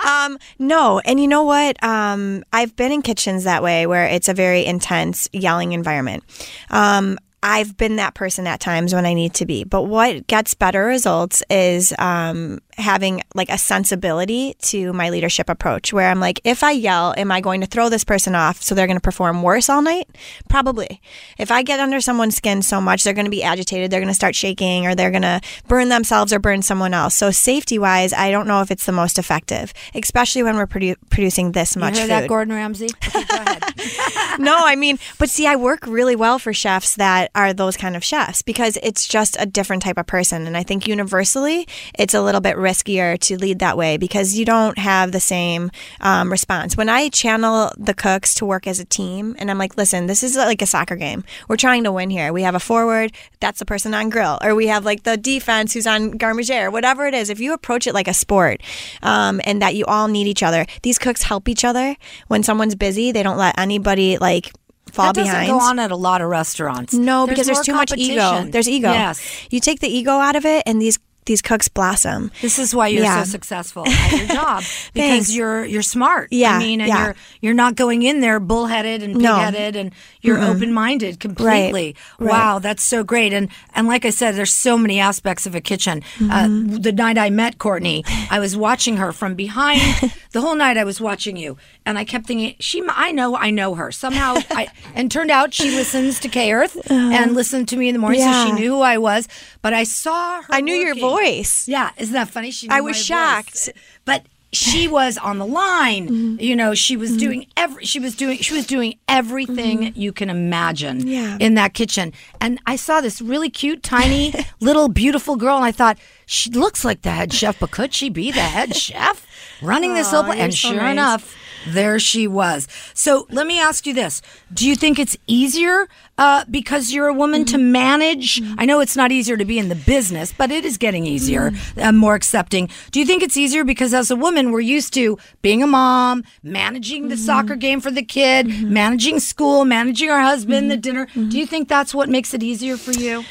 um, no. And you know what? Um, I've been in kitchens that way where it's a very intense yelling environment. Um, I've been that person at times when I need to be. But what gets better results is um, having like a sensibility to my leadership approach where I'm like, if I yell, am I going to throw this person off so they're going to perform worse all night? Probably. If I get under someone's skin so much, they're going to be agitated, they're going to start shaking, or they're going to burn themselves or burn someone else. So, safety wise, I don't know if it's the most effective, especially when we're produ- producing this you much hear food. that, Gordon Ramsay? Okay, go ahead. *laughs* *laughs* no, I mean, but see, I work really well for chefs that are those kind of chefs because it's just a different type of person. And I think universally, it's a little bit riskier to lead that way because you don't have the same um, response. When I channel the cooks to work as a team, and I'm like, listen, this is like a soccer game. We're trying to win here. We have a forward, that's the person on grill, or we have like the defense who's on garde manger, whatever it is. If you approach it like a sport um, and that you all need each other, these cooks help each other. When someone's busy, they don't let anybody like fall that doesn't behind. go on at a lot of restaurants. No, because there's too much ego. There's ego. Yes. You take the ego out of it, and these these cooks blossom. This is why you're Yeah. so successful at your job *laughs* because you're you're smart. Yeah, I mean, and yeah. you're you're not going in there bullheaded and No. pigheaded, and you're open minded completely. Right. Wow, that's so great. And and like I said, there's so many aspects of a kitchen. Mm-hmm. Uh, the night I met Courtney, I was watching her from behind. *laughs* the whole night I was watching you, and I kept thinking, she, I know, I know her somehow. I and turned out she listens to K Earth and listened to me in the morning, so Uh-huh. She knew who I was. But I saw her. I knew your working. Voice. Yeah, isn't that funny? She I was voice. shocked. but she was on the line. *laughs* Mm-hmm. You know, she was doing every. She was doing. She was doing everything you can imagine. Mm-hmm. Yeah. in that kitchen, and I saw this really cute, tiny, *laughs* little, beautiful girl, and I thought she looks like the head chef, but could she be the head *laughs* chef running this whole? Aw, And so sure nice. enough. There she was. So let me ask you this: Do you think it's easier uh, because you're a woman to Mm-hmm. manage? I know it's not easier to be in the business, but it is getting easier, Mm-hmm. uh, more accepting. Do you think it's easier because as a woman we're used to being a mom, managing the Mm-hmm. soccer game for the kid, managing school, managing our husband, the Mm-hmm. dinner? Do you think that's what makes it easier for you?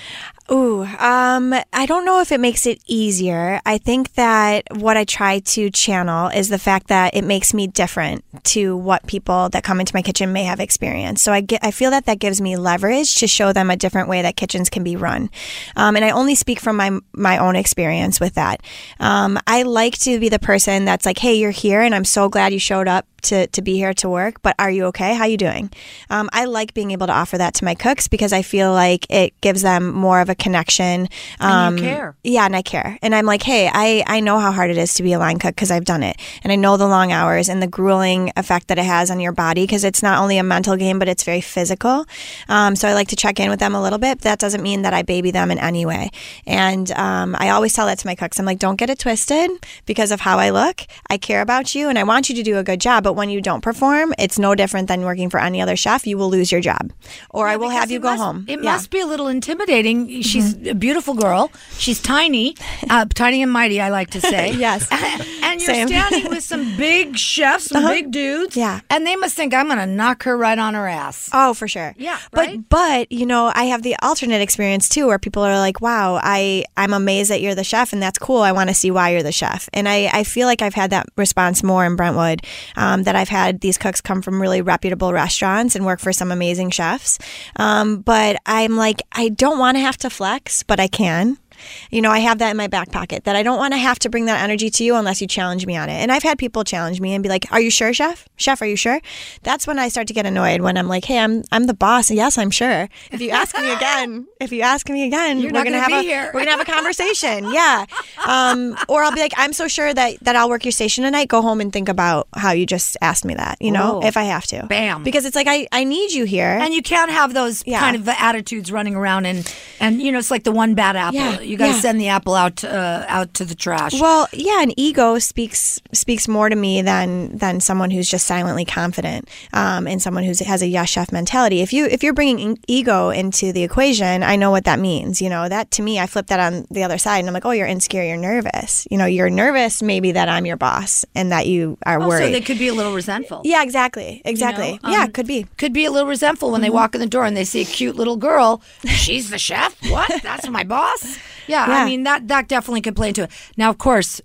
Ooh, um, I don't know if it makes it easier. I think that what I try to channel is the fact that it makes me different to what people that come into my kitchen may have experienced. So I get, I feel that that gives me leverage to show them a different way that kitchens can be run. Um, and I only speak from my my own experience with that. Um, I like to be the person that's like, hey, you're here, and I'm so glad you showed up to, to be here to work, but are you okay? How you doing? Um, I like being able to offer that to my cooks because I feel like it gives them more of a connection. Um, And you care. Yeah, and I care. And I'm like, hey, I, I know how hard it is to be a line cook because I've done it. And I know the long hours and the grueling effect that it has on your body because it's not only a mental game, but it's very physical. Um, so I like to check in with them a little bit. But that doesn't mean that I baby them in any way. And um, I always tell that to my cooks. I'm like, don't get it twisted because of how I look. I care about you and I want you to do a good job. But when you don't perform, it's no different than working for any other chef. You will lose your job or I will have you go must- home. It Yeah. Mm-hmm. must be a little intimidating. She's a beautiful girl. She's tiny, *laughs* uh, tiny and mighty. I like to say. *laughs* Yes. *laughs* and you're Same. standing with some big chefs, some big dudes. Yeah. And they must think I'm going to knock her right on her ass. Oh, for sure. Yeah, but right? but you know, I have the alternate experience too, where people are like, "Wow, I I'm amazed that you're the chef, and that's cool. I want to see why you're the chef." And I I feel like I've had that response more in Brentwood, um, that I've had these cooks come from really reputable restaurants and work for some amazing chefs. Um, but I'm like, I don't want to have to flex, but I can. You know, I have that in my back pocket that I don't want to have to bring that energy to you unless you challenge me on it. And I've had people challenge me and be like, "Are you sure, chef? Chef, are you sure?" That's when I start to get annoyed when I'm like, "Hey, I'm I'm the boss. Yes, I'm sure. If you ask me again, *laughs* if you ask me again, You're we're not gonna gonna have a here." we're gonna have a conversation. *laughs* yeah. Um, or I'll be like, "I'm so sure that that I'll work your station tonight. Go home and think about how you just asked me that. You know, Ooh. if I have to. Bam. Because it's like I I need you here. And you can't have those Yeah. kind of attitudes running around and and you know it's like the one bad apple. Yeah, You got to yeah. send the apple out uh, out to the trash. Well, yeah, and ego speaks speaks more to me than than someone who's just silently confident, um, and someone who has a yes chef mentality. If you if you're bringing ego into the equation, I know what that means. You know that to me, I flip that on the other side, and I'm like, oh, you're insecure, you're nervous. You know, you're nervous maybe that I'm your boss and that you are also, worried. So they could be a little resentful. yeah, exactly, exactly. know, yeah, um, could be. could be a little resentful when they walk in the door and they see a cute little girl. She's the chef. What? That's my boss. Yeah, I mean that that definitely could play into it. Now, of course,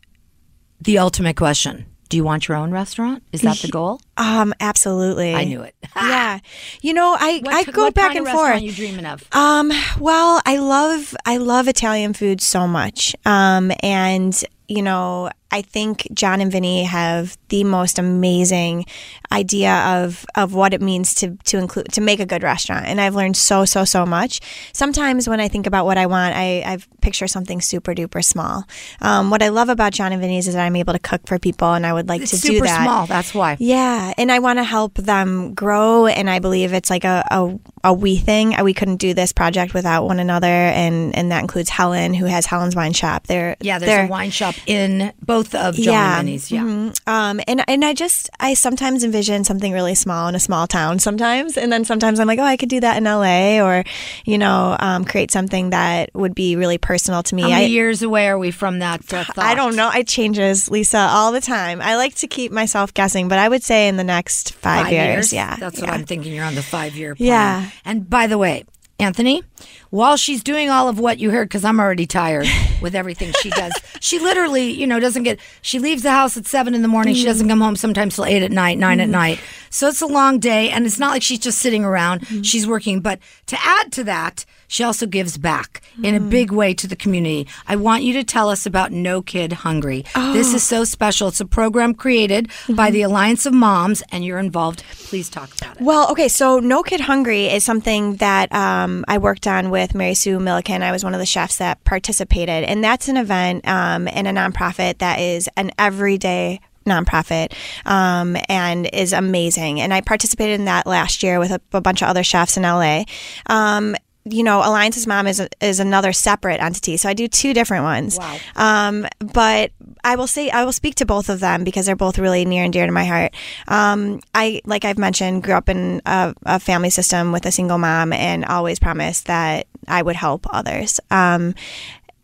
the ultimate question: Do you want your own restaurant? Is that the goal? Um, absolutely. I knew it. *laughs* yeah, you know, I What, I go back kind and of restaurant forth. You dreaming of? Um, well, I love I love Italian food so much. Um, and you know, I think John and Vinny have the most amazing idea of of what it means to to include to make a good restaurant. And I've learned so so so much. Sometimes when I think about what I want, I, I picture something super duper small. Um, what I love about John and Vinny's is that I'm able to cook for people, and I would like It's to do that. small. That's why. Yeah, and I want to help them grow, and I believe it's like a, a, a we thing. We couldn't do this project without one another, and, and that includes Helen, who has Helen's Wine Shop. They're Yeah, there's they're, a wine shop in both of John Yeah, and Vinny's. Yeah. mhm. Um, and and I just I sometimes envision something really small in a small town. Sometimes, and then sometimes I'm like, oh, I could do that in L.A. or you know, um, create something that would be really personal to me. How many I, years away are we from that thought? I don't know. It changes, Lisa, all the time. I like to keep myself guessing, but I would say in the next five, Five years. Yeah, That's yeah. what I'm thinking. You're on the five year plan. Yeah. And by the way, Anthony, while she's doing all of what you heard, because I'm already tired *laughs* with everything she does, she literally, you know, doesn't get, she leaves the house at seven in the morning. She mm-hmm. doesn't come home sometimes till eight at night, 9 at mm-hmm. night. So it's a long day. And it's not like she's just sitting around, mm-hmm. she's working. But to add to that, she also gives back in a big way to the community. I want you to tell us about No Kid Hungry. This is so special. It's a program created by the Alliance of Moms, and you're involved. Please talk about it. Well, okay, so No Kid Hungry is something that um, I worked on with Mary Sue Milliken. I was one of the chefs that participated, and that's an event um, and a nonprofit that is an everyday nonprofit um, and is amazing. And I participated in that last year with a, a bunch of other chefs in LA. Um, you know, Alliance's Mom is is another separate entity, so I do two different ones. Wow. Um, but I will say I will speak to both of them because they're both really near and dear to my heart. Um, I, like I've mentioned, grew up in a, a family system with a single mom, and always promised that I would help others. Um,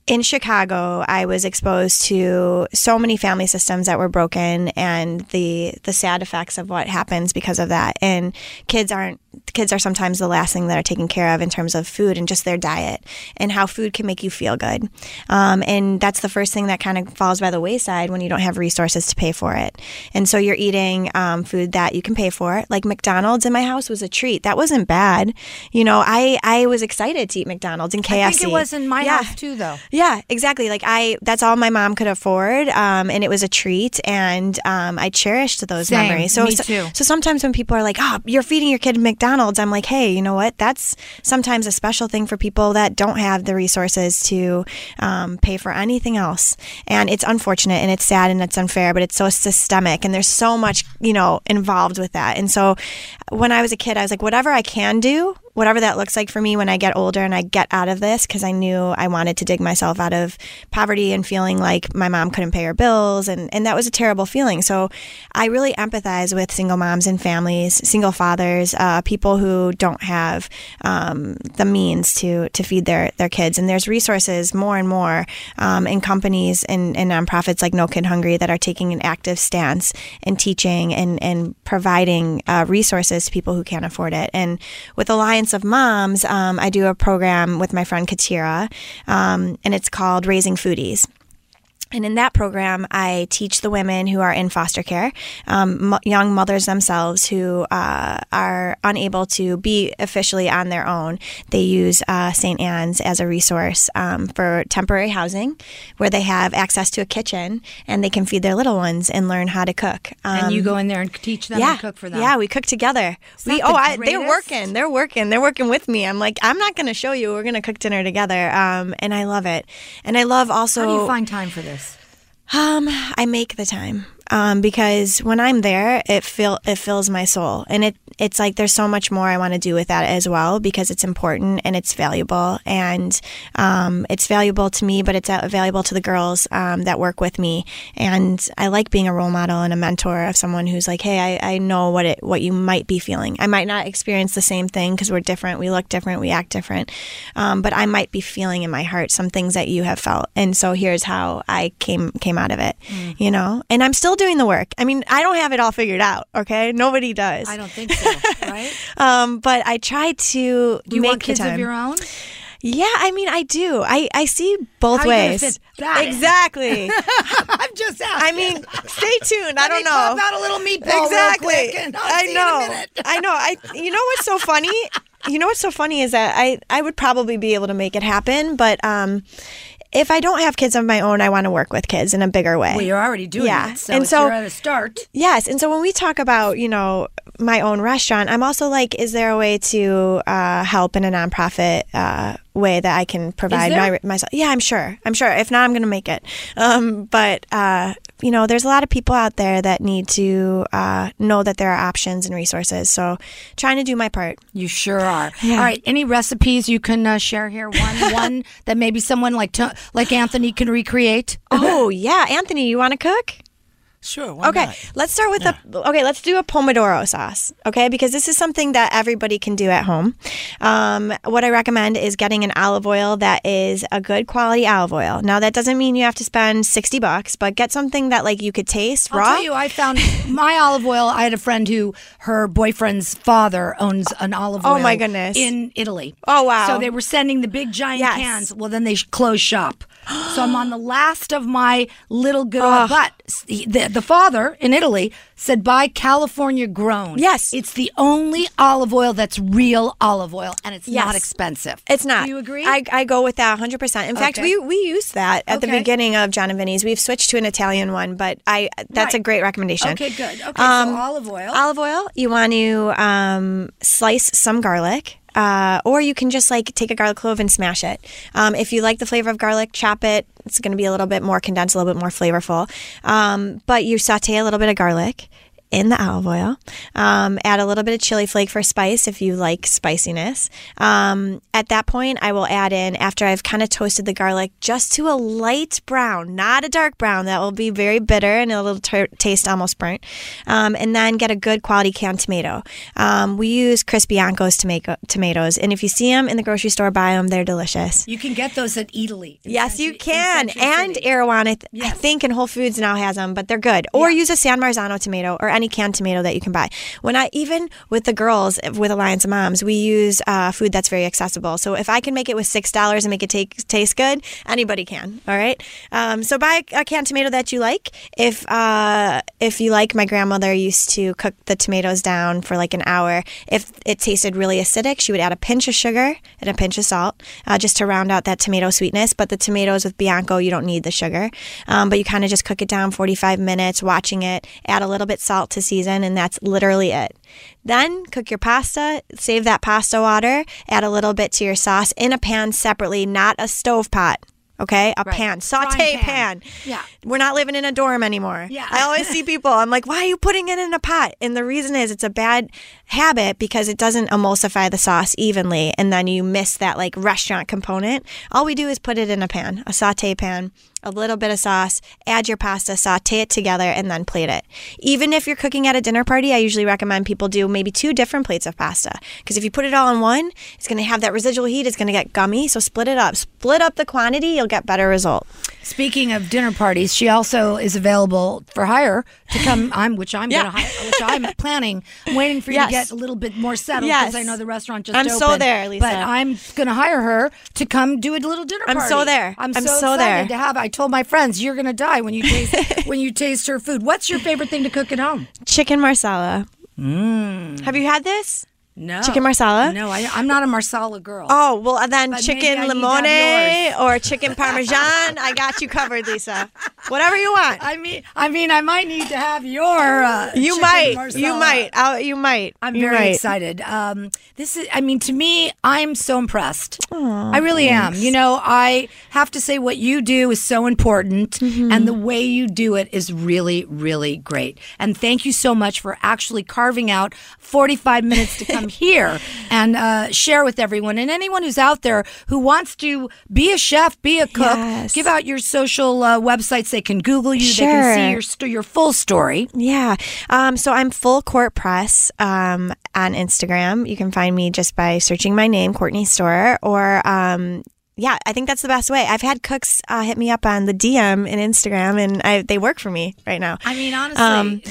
in Chicago, I was exposed to so many family systems that were broken and the the sad effects of what happens because of that. And kids aren't kids are sometimes the last thing that are taken care of in terms of food and just their diet and how food can make you feel good. Um, and that's the first thing that kind of falls by the wayside when you don't have resources to pay for it. And so you're eating um, food that you can pay for. Like McDonald's in my house was a treat. That wasn't bad. You know, I I was excited to eat McDonald's and KFC. I think it was in my Yeah. house too, though. Yeah, exactly. Like I, that's all my mom could afford, um, and it was a treat, and um, I cherished those Same. memories. So, Me so, too. so sometimes when people are like, "Oh, you're feeding your kid McDonald's," I'm like, "Hey, you know what? That's sometimes a special thing for people that don't have the resources to um, pay for anything else." And it's unfortunate, and it's sad, and it's unfair, but it's so systemic, and there's so much, you know, involved with that. And so, when I was a kid, I was like, whatever I can do whatever that looks like for me when I get older and I get out of this because I knew I wanted to dig myself out of poverty and feeling like my mom couldn't pay her bills and, and that was a terrible feeling. So I really empathize with single moms and families, single fathers, uh, people who don't have um, the means to to feed their their kids. And there's resources more and more um, in companies and, and nonprofits like No Kid Hungry that are taking an active stance and teaching and and providing uh, resources to people who can't afford it. And with Alliance of Moms, um, I do a program with my friend Katira, um, and it's called Raising Foodies. And in that program, I teach the women who are in foster care, um, young mothers themselves who uh, are unable to be officially on their own. They use uh, St. Anne's as a resource um, for temporary housing where they have access to a kitchen and they can feed their little ones and learn how to cook. and you Um, go in there and teach them yeah, and cook for them. Yeah, we cook together. We oh, the I, they're working. They're working. They're working with me. I'm like, I'm not going to show you. We're going to cook dinner together. Um, and I love it. And I love also. How do you find time for this? Um, I make the time. Um, because when I'm there, it feel it fills my soul, and it it's like there's so much more I want to do with that as well because it's important and it's valuable, and um, it's valuable to me, but it's uh, valuable to the girls um, that work with me, and I like being a role model and a mentor of someone who's like, hey, I, I know what it what you might be feeling. I might not experience the same thing because we're different, we look different, we act different, um, but I might be feeling in my heart some things that you have felt, and so here's how I came came out of it, you know, and I'm still doing the work. I mean, I don't have it all figured out. Okay, nobody does. I don't think so, *laughs* right? Um, but I try to Do you make want kids of your own? Yeah, I mean, I do. I I see both How you gonna ways. fit that in? exactly. *laughs* I'm just asking. I mean, stay tuned. I don't know. Pop out a little meatball exactly. real quick and I'll I see you in a know. I know. I. You know what's so *laughs* funny? You know what's so funny is that I I would probably be able to make it happen, but um, if I don't have kids of my own, I want to work with kids in a bigger way. Well, you're already doing Yeah, it, so, and so- you're at a start. Yes, and so when we talk about you know my own restaurant, I'm also like, is there a way to uh, help in a nonprofit uh, way that I can provide my myself? Yeah, I'm sure. I'm sure. If not, I'm going to make it. Um, but uh, you know, there's a lot of people out there that need to uh, know that there are options and resources. So, trying to do my part. You sure are. Yeah. All right. Any recipes you can uh, share here? One, *laughs* one that maybe someone like to, like Anthony can recreate. Oh yeah, Anthony, you want to cook? Sure. Okay, not? let's start with the. Okay, let's do a pomodoro sauce. Okay, because this is something that everybody can do at home. Um, what I recommend is getting an olive oil that is a good quality olive oil. Now that doesn't mean you have to spend sixty bucks, but get something that like you could taste I'll raw. tell you, I found my olive oil. I had a friend who her boyfriend's father owns an olive oil. Oh, my goodness. In Italy. Oh, wow. So they were sending the big giant Yes. cans. Well, then they closed shop. So I'm on the last of my little good. But the the father in Italy said buy California grown. Yes. it's the only olive oil that's real olive oil, and it's not expensive. It's not. Do you agree? I, I go with that 100%. In fact, we we used that at the beginning of John and Vinny's. We've switched to an Italian one, but I that's a great recommendation. okay, good. Okay, Um, so olive oil. Olive oil. You want to um, slice some garlic. Uh, or you can just like take a garlic clove and smash it. Um, if you like the flavor of garlic, chop it. It's going to be a little bit more condensed, a little bit more flavorful. Um, but you saute a little bit of garlic in the olive oil. Um, add a little bit of chili flake for spice if you like spiciness. Um, at that point, I will add in, after I've kind of toasted the garlic, just to a light brown, not a dark brown. That will be very bitter and it'll t- taste almost burnt. Um, and then get a good quality canned tomato. Um, we use Chris Bianco's tomato- tomatoes, and if you see them in the grocery store, buy them. They're delicious. you can get those at Eataly. Yes, you can. And City. Erewhon, I, I think, in Whole Foods now has them, but they're good. Or Yeah. use a San Marzano tomato or any canned tomato that you can buy. When I even with the girls with Alliance of Moms, we use uh, food that's very accessible. So if I can make it with six dollars and make it take, taste good, anybody can. All right. Um, so buy a canned tomato that you like. If uh, if you like, my grandmother used to cook the tomatoes down for like an hour. If it tasted really acidic, she would add a pinch of sugar and a pinch of salt uh, just to round out that tomato sweetness. But the tomatoes with Bianco, you don't need the sugar. Um, but you kind of just cook it down 45 minutes, watching it, add a little bit salt to season, and that's literally it. Then cook your pasta, save that pasta water, add a little bit to your sauce in a pan separately, not a stove pot. Okay, a Right. pan, saute pan. pan. Yeah. We're not living in a dorm anymore. Yeah. I always see people, I'm like, why are you putting it in a pot? And the reason is it's a bad habit because it doesn't emulsify the sauce evenly. And then you miss that like restaurant component. All we do is put it in a pan, a saute pan, a little bit of sauce, add your pasta, saute it together, and then plate it. Even if you're cooking at a dinner party, I usually recommend people do maybe two different plates of pasta. Because if you put it all in one, it's going to have that residual heat, it's going to get gummy. So split it up. Split up the quantity, you'll get better result. Speaking of dinner parties, she also is available for hire to come. *laughs* I'm, which I'm Yeah. gonna hire, which I'm *laughs* planning. I'm waiting for you Yes. to get a little bit more settled Yes. because I know the restaurant just I'm so there, Lisa. But I'm gonna hire her to come do a little dinner I'm party. so there. I'm, I'm so, so excited there. to have. I told my friends you're gonna die when you taste *laughs* when you taste her food. What's your favorite thing to cook at home? Chicken marsala. Mm. Have you had this? No Chicken marsala? No, I, I'm not a marsala girl. Oh, well, then But chicken maybe I need to limone or chicken parmesan. I got you covered, Lisa. Whatever you want. I mean, I mean, I might need to have your. Uh, You might. You might. I'll, you might. I'm You very might. excited. Um, this is, I mean, to me, I'm so impressed. I really am. You know, I have to say what you do is so important, Mm-hmm. and the way you do it is really, really great. And thank you so much for actually carving out 45 minutes to come here and uh, share with everyone. And anyone who's out there who wants to be a chef, be a cook, Yes. give out your social uh, websites. They can Google you. They can see your your full story. Yeah. Um, so I'm full court press um, on Instagram. You can find me just by searching my name, Courtney Storer, or um, yeah, I think that's the best way. I've had cooks uh, hit me up on the DM in Instagram, and I, they work for me right now. I mean, honestly, Um,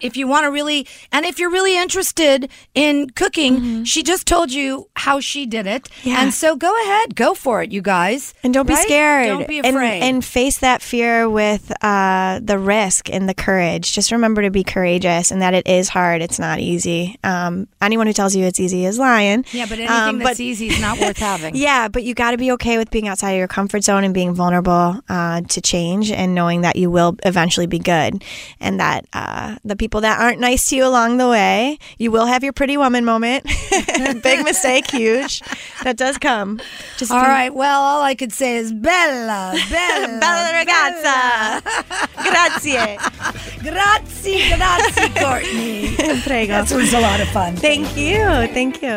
if you want to really, and if you're really interested in cooking, she just told you how she did it. Mm-hmm. Yeah. And so go ahead, go for it, you guys. And don't be scared. Don't be And- afraid. And, face that fear with uh, the risk and the courage. Just remember to be courageous and that it is hard. It's not easy. Um, anyone who tells you it's easy is lying. yeah, but anything Um, that's easy is not worth having. *laughs* Yeah, but you got to be okay with being outside of your comfort zone and being vulnerable uh, to change and knowing that you will eventually be good. And that uh, the people that aren't nice to you along the way, you will have your pretty woman moment. *laughs* Big mistake, huge. That does come. Just All right. Well, all I could say is Bella, *laughs* Bella, Bella ragazza. Grazie. Grazie, grazie, Courtney. *laughs* Prego. This was a lot of fun. Thank you. Thank you.